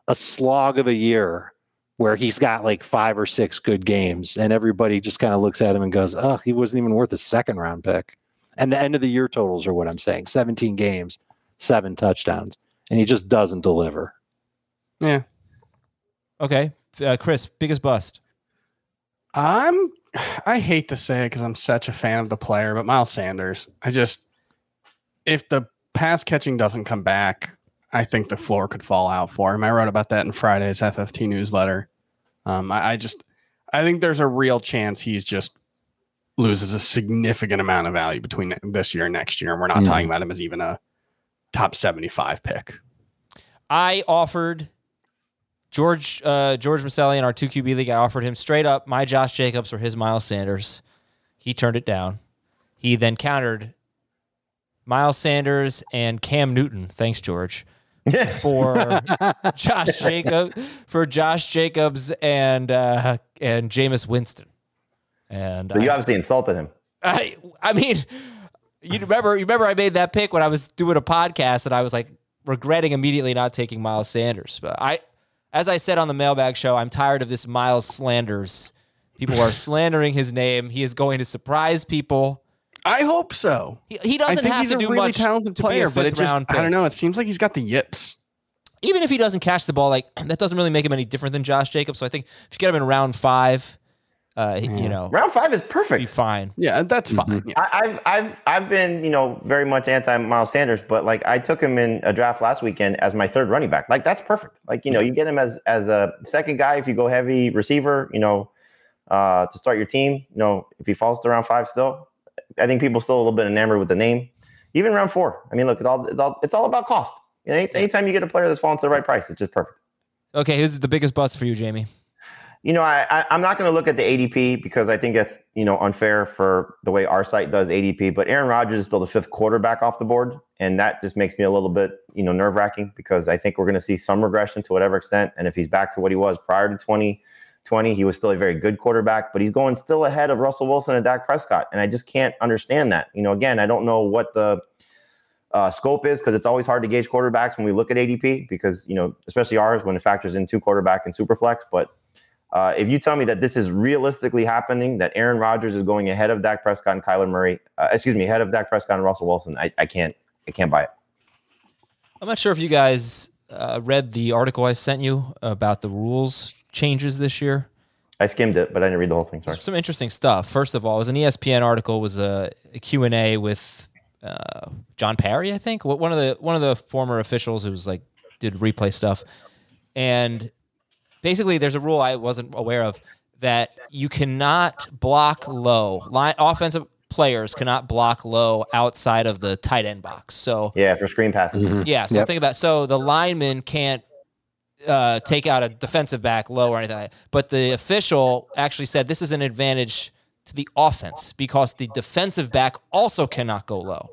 a slog of a year where he's got like five or six good games, and everybody just kind of looks at him and goes, "Oh, he wasn't even worth a second round pick." And the end of the year totals are what I'm saying: 17 games, seven touchdowns, and he just doesn't deliver. Yeah. Okay, uh, Chris, biggest bust. I'm I hate to say it because I'm such a fan of the player, but Miles Sanders, I just if the pass catching doesn't come back, I think the floor could fall out for him. I wrote about that in Friday's FFT newsletter. Um, I, I just I think there's a real chance he's just loses a significant amount of value between this year and next year, and we're not Mm. talking about him as even a top 75 pick. I offered George uh, George Maselli in our two QB league. I offered him straight up my Josh Jacobs for his Miles Sanders. He turned it down. He then countered Miles Sanders and Cam Newton. Thanks, George, for *laughs* Josh Jacob for Josh Jacobs and uh, and Jameis Winston. And So you I- obviously insulted him. I I mean, you remember you remember I made that pick when I was doing a podcast and I was like regretting immediately not taking Miles Sanders. But I as I said on the mailbag show, I'm tired of this Miles slanders. People are slandering his name. He is going to surprise people. I hope so. He, he I doesn't think have he's to a do really much talented to player, be a but it fifth just round I don't know. It seems like he's got the yips. Even if he doesn't catch the ball, like *clears throat* that doesn't really make him any different than Josh Jacobs. So I think if you get him in round five, uh, he- you know, Round five is be perfect. fine. Yeah, that's fine. Yeah. I, I've I've I've been you know very much anti Miles Sanders, but like I took him in a draft last weekend as my third running back. Like that's perfect. Like you know you get him as as a second guy if you go heavy receiver. You know uh, to start your team. You know if he falls to round five still, I think people still a little bit enamored with the name. Even round four. I mean, look, it's all it's all it's all about cost. You know, any, anytime you get a player that's falling to the right price, it's just perfect. Okay, who's the biggest bust for you, Jamey? You know, I, I I'm not going to look at the ADP because I think that's you know unfair for the way our site does ADP. But Aaron Rodgers is still the fifth quarterback off the board, and that just makes me a little bit you know nerve wracking because I think we're going to see some regression to whatever extent. And if he's back to what he was prior to 2020, he was still a very good quarterback, but he's going still ahead of Russell Wilson and Dak Prescott, and I just can't understand that. You know, again, I don't know what the uh, scope is because it's always hard to gauge quarterbacks when we look at ADP because you know especially ours when it factors in two quarterback and super flex. But uh, if you tell me that this is realistically happening, that Aaron Rodgers is going ahead of Dak Prescott and Kyler Murray, uh, excuse me, ahead of Dak Prescott and Russell Wilson, I, I can't I can't buy it. I'm not sure if you guys uh, read the article I sent you about the rules changes this year. I skimmed it, but I didn't read the whole thing. Sorry. Some interesting stuff. First of all, it was an ESPN article. Was a, a Q and A with uh, John Parry, I think, Wh- one of the one of the former officials who was like did replay stuff, and basically there's a rule I wasn't aware of that you cannot block low. Line offensive players cannot block low outside of the tight end box. So Yeah, for screen passes. yeah, so Yep. think about so the lineman can't uh, take out a defensive back low or anything, like but the official actually said this is an advantage to the offense because the defensive back also cannot go low.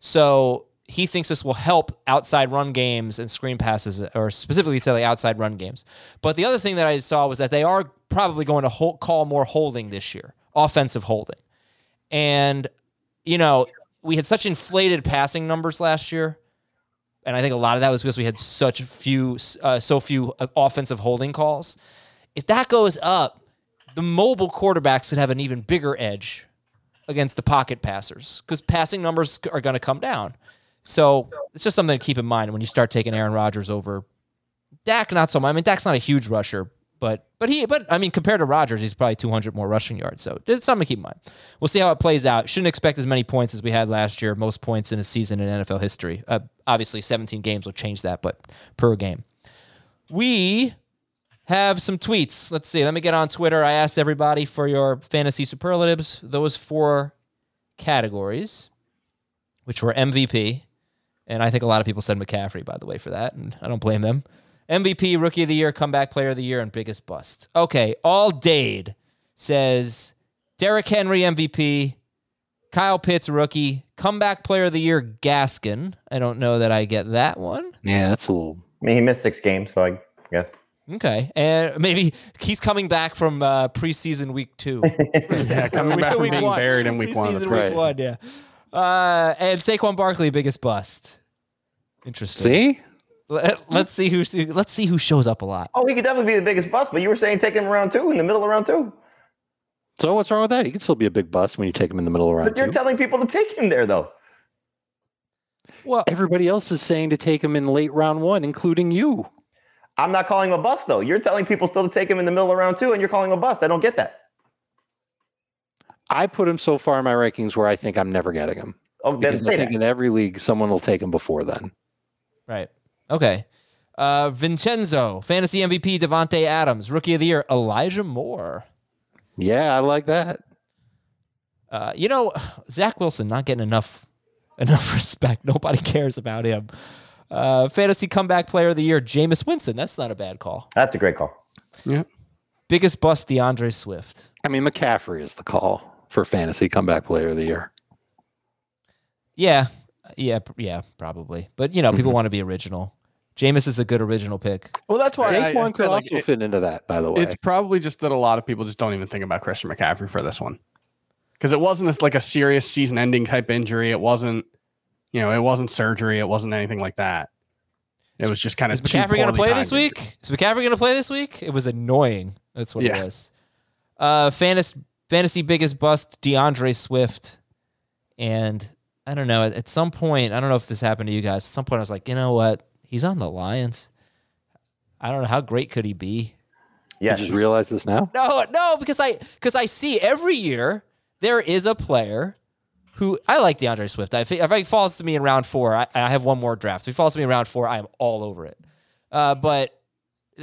So he thinks this will help outside run games and screen passes, or specifically say like outside run games. But the other thing that I saw was that they are probably going to hol- call more holding this year, offensive holding. And, you know, we had such inflated passing numbers last year. And I think a lot of that was because we had such few, uh, so few offensive holding calls. If that goes up, the mobile quarterbacks could have an even bigger edge against the pocket passers because passing numbers are going to come down. So it's just something to keep in mind when you start taking Aaron Rodgers over Dak. Not so much. I mean, Dak's not a huge rusher, but but he but I mean compared to Rodgers, he's probably 200 more rushing yards. So it's something to keep in mind. We'll see how it plays out. Shouldn't expect as many points as we had last year. Most points in a season in NFL history. Uh, obviously, 17 games will change that, but per game. We have some tweets. Let's see. Let me get on Twitter. I asked everybody for your fantasy superlatives. Those four categories, which were MVP, and I think a lot of people said McCaffrey, by the way, for that, and I don't blame them. MVP, Rookie of the Year, Comeback Player of the Year, and Biggest Bust. Okay, All Dade says Derrick Henry MVP, Kyle Pitts Rookie, Comeback Player of the Year, Gaskin. I don't know that I get that one. Yeah, that's a little. I mean, he missed six games, so I guess. Okay, and maybe he's coming back from uh, preseason week two. *laughs* Yeah, coming back from being buried in week one. Preseason That's week right. one, yeah. Uh, and Saquon Barkley, biggest bust. Interesting. See, Let, us see who let's see who shows up a lot. Oh, he could definitely be the biggest bust, but you were saying take him around two in the middle of round two. So what's wrong with that? He can still be a big bust when you take him in the middle of round But you're two. telling people to take him there, though. Well, Everybody else is saying to take him in late round one, including you. I'm not calling him a bust, though. You're telling people still to take him in the middle of round two, and you're calling him a bust. I don't get that. I put him so far in my rankings where I think I'm never getting him. Oh, then Because I think that. in every league, someone will take him before then. right. Okay. Uh, Vincenzo, fantasy MVP Davante Adams, rookie of the year Elijah Moore. Yeah, I like that. Uh, you know, Zach Wilson not getting enough *laughs* enough respect. Nobody cares about him. Uh, fantasy comeback player of the year, Jameis Winston. That's not a bad call. That's a great call. Yeah. Biggest bust, D'Andre Swift. I mean, McCaffrey is the call for fantasy comeback player of the year. Yeah, yeah, yeah, probably. But you know, people want to be original. Jameis is a good original pick. Well, that's why I, I Saquon could said, like, also it- fit into that, by the way. it's probably just that a lot of people just don't even think about Christian McCaffrey for this one because it wasn't this, like a serious season-ending type injury. It wasn't, you know, it wasn't surgery. It wasn't anything like that. It was just kind of Is McCaffrey going to play this week? Is McCaffrey going to play this week? It was annoying. That's what Yeah. it was. Uh, fantasy, fantasy biggest bust, D'Andre Swift. And I don't know. At, at some point, I don't know if this happened to you guys. At some point, I was like, you know what? He's on the Lions. I don't know how great could he be. You Yes. just realize this now? No, no, because I because I see every year there is a player who I like D'Andre Swift. I if he falls to me in round four, I, I have one more draft. If he falls to me in round four, I am all over it. Uh, but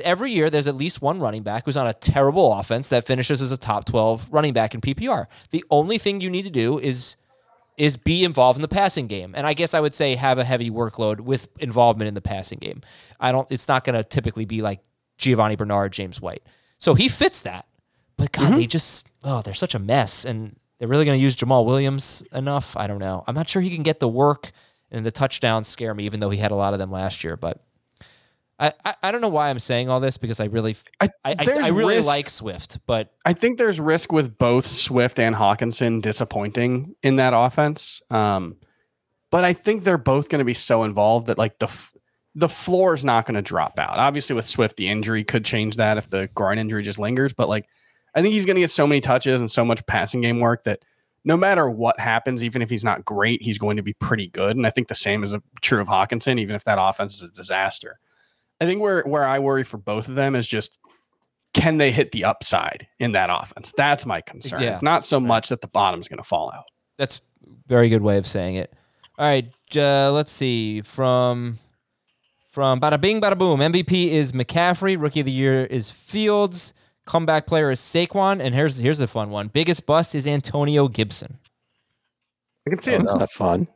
every year there's at least one running back who's on a terrible offense that finishes as a top 12 running back in PPR. The only thing you need to do is is be involved in the passing game. And I guess I would say have a heavy workload with involvement in the passing game. I don't it's not going to typically be like Giovani Bernard, James White. So he fits that. But God, they mm-hmm. just oh, they're such a mess and they're really going to use Jamaal Williams enough? I don't know. I'm not sure he can get the work and the touchdowns scare me even though he had a lot of them last year, but I, I, I don't know why I'm saying all this because I really I, I, I, really risk- like Swift, but I think there's risk with both Swift and Hockenson disappointing in that offense. Um, but I think they're both going to be so involved that like the f- the floor is not going to drop out. Obviously, with Swift, the injury could change that if the groin injury just lingers. But like, I think he's going to get so many touches and so much passing game work that no matter what happens, even if he's not great, he's going to be pretty good. And I think the same is true of Hockenson, even if that offense is a disaster. I think where where I worry for both of them is just can they hit the upside in that offense? That's my concern. Yeah. Not so much that the bottom's going to fall out. That's a very good way of saying it. All right, uh, let's see from from bada bing bada boom. MVP is McCaffrey. Rookie of the year is Fields. Comeback player is Saquon. And here's here's a fun one. Biggest bust is Antonio Gibson. I can see it. It's though. not fun.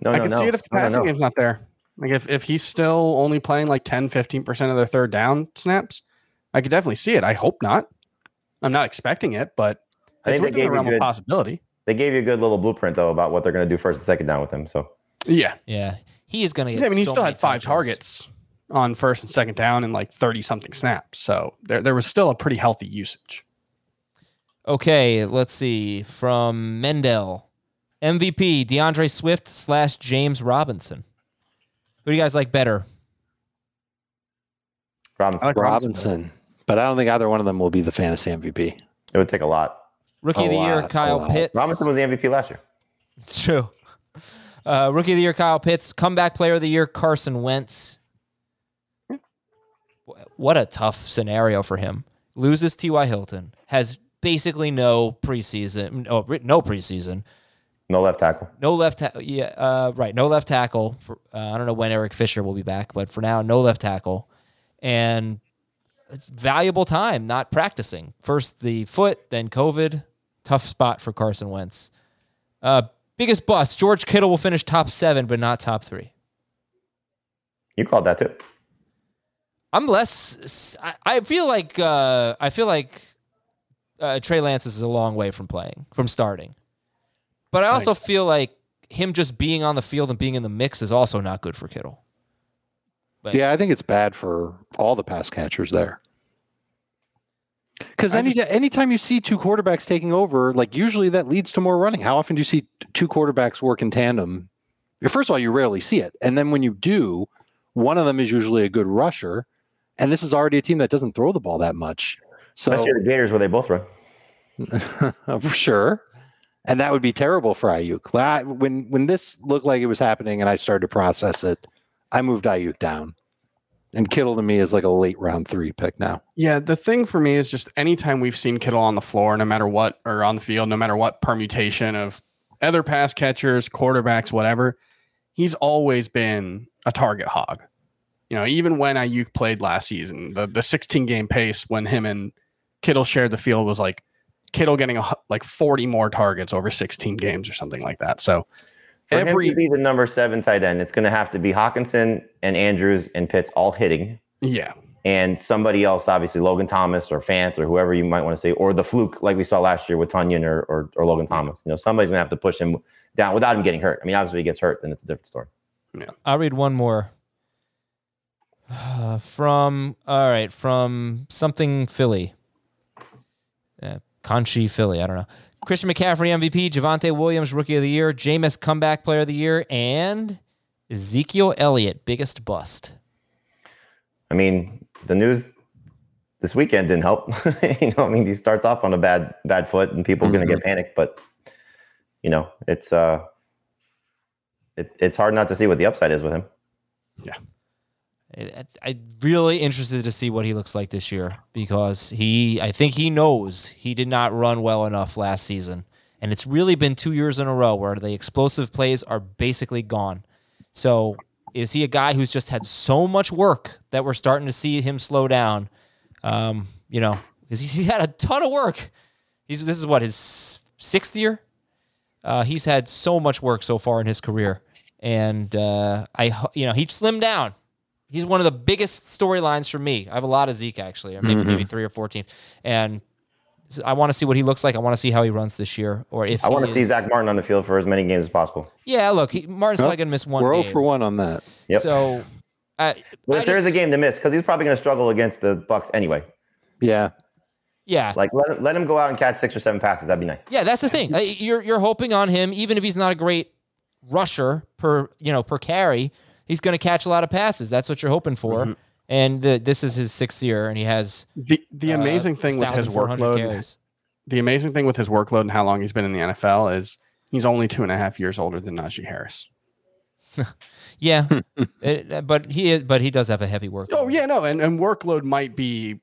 No, I no, can no. see it if the No, no, passing no. game's not there. Like if, if he's still only playing like 10, 15% of their third down snaps, I could definitely see it. I hope not. I'm not expecting it, but I it's think they within the gave you of possibility. They gave you a good little blueprint though about what they're going to do first and second down with him. So Yeah. Yeah, he is going to Yeah. I mean, he so still had five touches. targets on first and second down and like 30 something snaps. So there, there was still a pretty healthy usage. Okay, let's see from Mendel. MVP D'Andre Swift slash James Robinson. Who do you guys like better? Robinson, like Robinson. But I don't think either one of them will be the fantasy MVP. it would take a lot. Rookie A of the year, lot, a Kyle. Pitts. Robinson was the MVP last year. It's true. *laughs* Uh, rookie of the year, Kyle Pitts. Comeback player of the year, Carson Wentz. What a tough scenario for him. Loses T.Y. Hilton. Has basically no preseason. No, no preseason. No left tackle. No left tackle. Yeah, uh, right. No left tackle. For, uh, I don't know when Eric Fisher will be back, but for now, no left tackle. And it's valuable time not practicing. First the foot, then COVID. Tough spot for Carson Wentz. Uh, biggest bust. George Kittle will finish top seven, but not top three. You called that too. I'm less. I, I feel like uh, I feel like uh, Trey Lance is a long way from playing, from starting. But I also feel like him just being on the field and being in the mix is also not good for Kittle. But Yeah, I think it's bad for all the pass catchers there. Because I any, just- anytime you see two quarterbacks taking over, like usually that leads to more running. How often do you see two quarterbacks work in tandem? First of all, you rarely see it. And then when you do, one of them is usually a good rusher, and this is already a team that doesn't throw the ball that much. So Especially the Gators where they both run. *laughs* for sure. And that would be terrible for Aiyuk. When when this looked like it was happening and I started to process it, I moved Aiyuk down. And Kittle to me is like a late round three pick now. Yeah, the thing for me is just anytime we've seen Kittle on the floor, no matter what, or on the field, no matter what permutation of other pass catchers, quarterbacks, whatever, he's always been a target hog. You know, even when Aiyuk played last season, the, the 16 game pace when him and Kittle shared the field was like Kittle getting a, like 40 more targets over 16 games or something like that. So For him every, to be the number seven tight end, it's going to have to be Hockenson and Andrews and Pitts all hitting, yeah, and somebody else, obviously Logan Thomas or Fant or whoever you might want to say, or the fluke like we saw last year with Tonyan or, or, or Logan Thomas. You know, somebody's going to have to push him down without him getting hurt. I mean, obviously, if he gets hurt, then it's a different story. Yeah. I'll read one more. Uh, *sighs* from all right, from something Philly. Conchi Philly, I don't know. Christian McCaffrey MVP, Javonte Williams Rookie of the Year, Jameis Comeback Player of the Year, and Ezekiel Elliott biggest bust. I mean, the news this weekend didn't help. *laughs* you know, I mean, he starts off on a bad bad foot, and people are going to get panicked. But you know, it's uh, it, it's hard not to see what the upside is with him. I'm really interested to see what he looks like this year because he, I think he knows he did not run well enough last season. And it's really been two years in a row where the explosive plays are basically gone. So is he a guy who's just had so much work that we're starting to see him slow down? Um, you know, because he, *laughs* he had a ton of work. He's this is what his sixth year. Uh, he's had so much work so far in his career, and uh, I, you know, he slimmed down. He's one of the biggest storylines for me. I have a lot of Zeke actually, or maybe maybe three or four teams, and I want to see what he looks like. I want to see how he runs this year, or if I want to see Zack Martin on the field for as many games as possible. Yeah, look, he, Martin's Well, probably gonna miss one. We're 0 game. for 1 on that. Yep. So, I, But I if there is just- a game to miss, because he's probably going to struggle against the Bucs anyway. Yeah. yeah, Like let, let him go out and catch six or seven passes. That'd be nice. Yeah, that's the thing. Uh, You're you're hoping on him, even if he's not a great rusher per you know per carry, he's going to catch a lot of passes. That's what you're hoping for. Mm-hmm. And the, this is his sixth year, and he has the the uh, amazing thing with his workload, carries. the amazing thing with his workload and how long he's been in the NFL is he's only two and a half years older than Najee Harris. *laughs* Yeah, *laughs* It- but he is, but he does have a heavy workload. Oh yeah, no, and, and workload might be,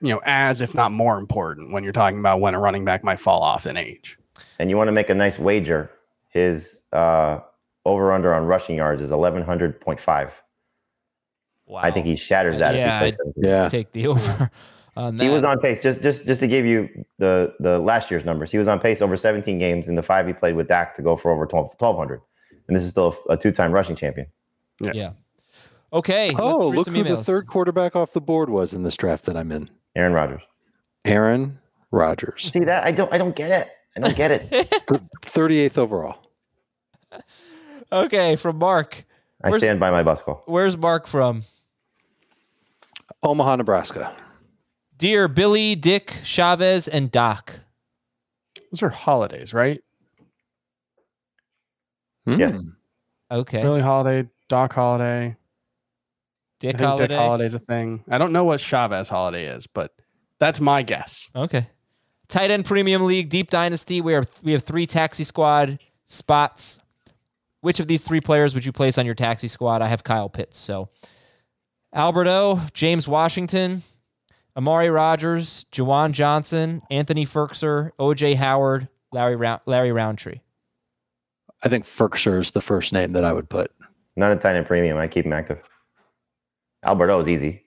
you know, as if not more important when you're talking about when a running back might fall off in age. And you want to make a nice wager. His uh, over under on rushing yards is eleven hundred point five. wow. I think he shatters that. Yeah, if he plays Yeah. take the *laughs* over. on He was on pace. Just just just to give you the the last year's numbers, he was on pace over 17 games in the five he played with Dak to go for over 12, 1200. And this is still a, a two-time rushing champion. Yeah. Okay. Oh, let's look some who the third quarterback off the board was in this draft that I'm in. Aaron Rodgers. Aaron Rodgers. See that? I don't I don't get it. I don't get it. *laughs* 38th overall. *laughs* Okay, from Mark. I Where's- stand by my bus call. Where's Mark from? Omaha, Nebraska. Dear Billy, Dick, Chavez, and Doc. Those are holidays, right? Yes. Hmm. Okay. Billy Holiday, Doc Holiday. Dick I think Holiday. Dick Holiday's a thing. I don't know what Chavez Holiday is, but that's my guess. Okay. Tight end premium league, deep dynasty. We are we have three taxi squad spots. Which of these three players would you place on your taxi squad? I have Kyle Pitts. So Alberto, James Washington, Amari Rogers, Juwan Johnson, Anthony Firkser, OJ Howard, Larry Round, Larry Rountree. I think Firkser is the first name that I would put. Not a tight end premium. I keep him active. Alberto is easy.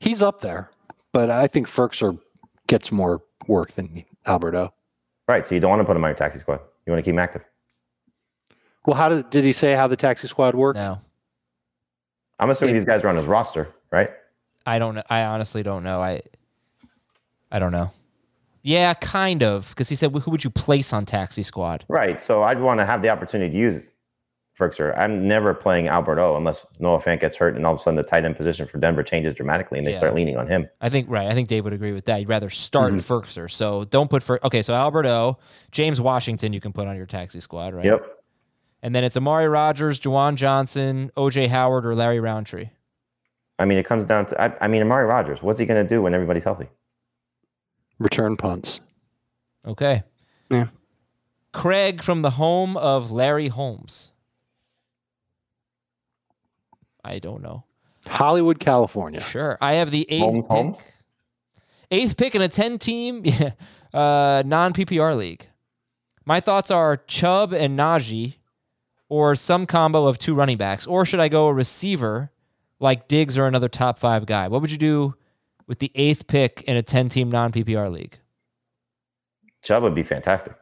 He's up there, but I think Firkser gets more work than Alberto. Right. So you don't want to put him on your taxi squad. You want to keep him active. Well, how did, did he say how the taxi squad worked? No, I'm assuming these guys are on his roster, right? I don't know. I honestly don't know. I I don't know. Yeah, kind of. Because he said, who would you place on taxi squad? Right. So I'd want to have the opportunity to use Firkser. I'm never playing Alberto unless Noah Fant gets hurt and all of a sudden the tight end position for Denver changes dramatically and they Yeah. start leaning on him. I think right. I think Dave would agree with that. You'd rather start Mm-hmm. Firkser. So don't put Fer. Okay, so Alberto, James Washington, you can put on your taxi squad, right? Yep. And then it's Amari Rogers, Juwan Johnson, OJ Howard, or Larry Rountree. I mean, it comes down to. I, I mean, Amari Rogers. What's he going to do when everybody's healthy? Return punts. Okay. Yeah. Craig from the home of Larry Holmes. I don't know. Hollywood, California. Sure. I have the eighth Holmes, pick. Holmes? Eighth pick in a 10 team *laughs* yeah, uh, non PPR league. My thoughts are Chubb and Najee, or some combo of two running backs. Or should I go a receiver like Diggs or another top five guy? What would you do with the eighth pick in a 10 team non PPR league? Chubb would be fantastic.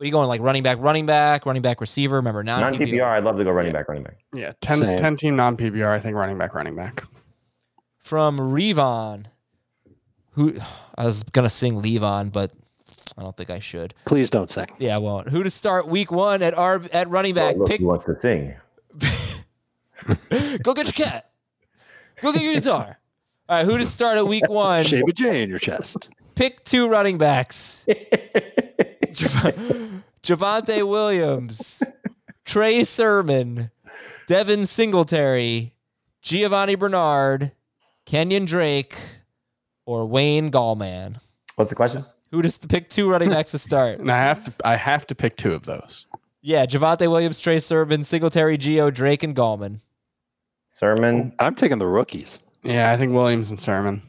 Are you going like running back, running back, running back, receiver? Remember, non Non PPR, I'd love to go running back, running back. Yeah, 10, 10 team non PPR. I think running back, running back. From Revon, who *sighs* I was going to sing Levon, but I don't think I should. Please don't sing. Yeah, I won't. Who to start week one at our at running back? Oh, look, Pick he wants to sing. *laughs* Go get your cat. Go get your guitar. All right, who to start at week one? Shave a J in your chest. Pick two running backs. *laughs* Jav- Javonte Williams, Trey Sermon, Devin Singletary, Giovani Bernard, Kenyan Drake, or Wayne Gallman. What's the question? Who does to pick two running backs to start? And I have to I have to pick two of those. Yeah, Javonte Williams, Trey Sermon, Singletary, Geo, Drake, and Gallman. Sermon. I'm taking the rookies. Yeah, I think Williams and Sermon.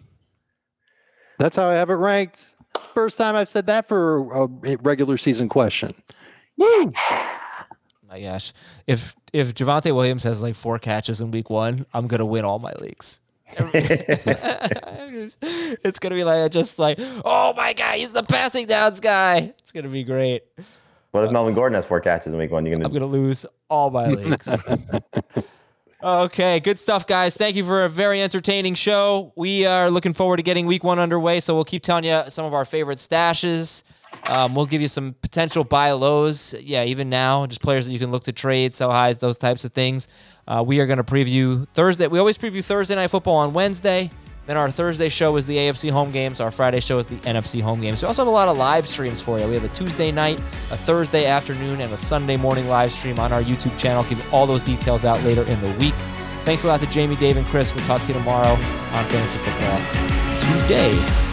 That's how I have it ranked. First time I've said that for a regular season question. Woo! My gosh, if if Javonte Williams has like four catches in week one, I'm gonna win all my leagues. *laughs* it's gonna be like just like, oh my god, he's the passing downs guy. It's gonna be great. What if Melvin Gordon has four catches in week one? You're gonna I'm gonna gonna lose all my *laughs* leagues. okay, good stuff, guys. Thank you for a very entertaining show. We are looking forward to getting week one underway, so we'll keep telling you some of our favorite stashes. Um, we'll give you some potential buy lows. Yeah, even now, just players that you can look to trade, sell highs, those types of things. Uh, we are going to preview Thursday. We always preview Thursday night football on Wednesday. Then our Thursday show is the AFC home games. Our Friday show is the NFC home games. We also have a lot of live streams for you. We have a Tuesday night, a Thursday afternoon, and a Sunday morning live stream on our YouTube channel. Keep all those details out later in the week. Thanks a lot to Jamey, Dave, and Chris. We'll talk to you tomorrow on Fantasy Football Tuesday.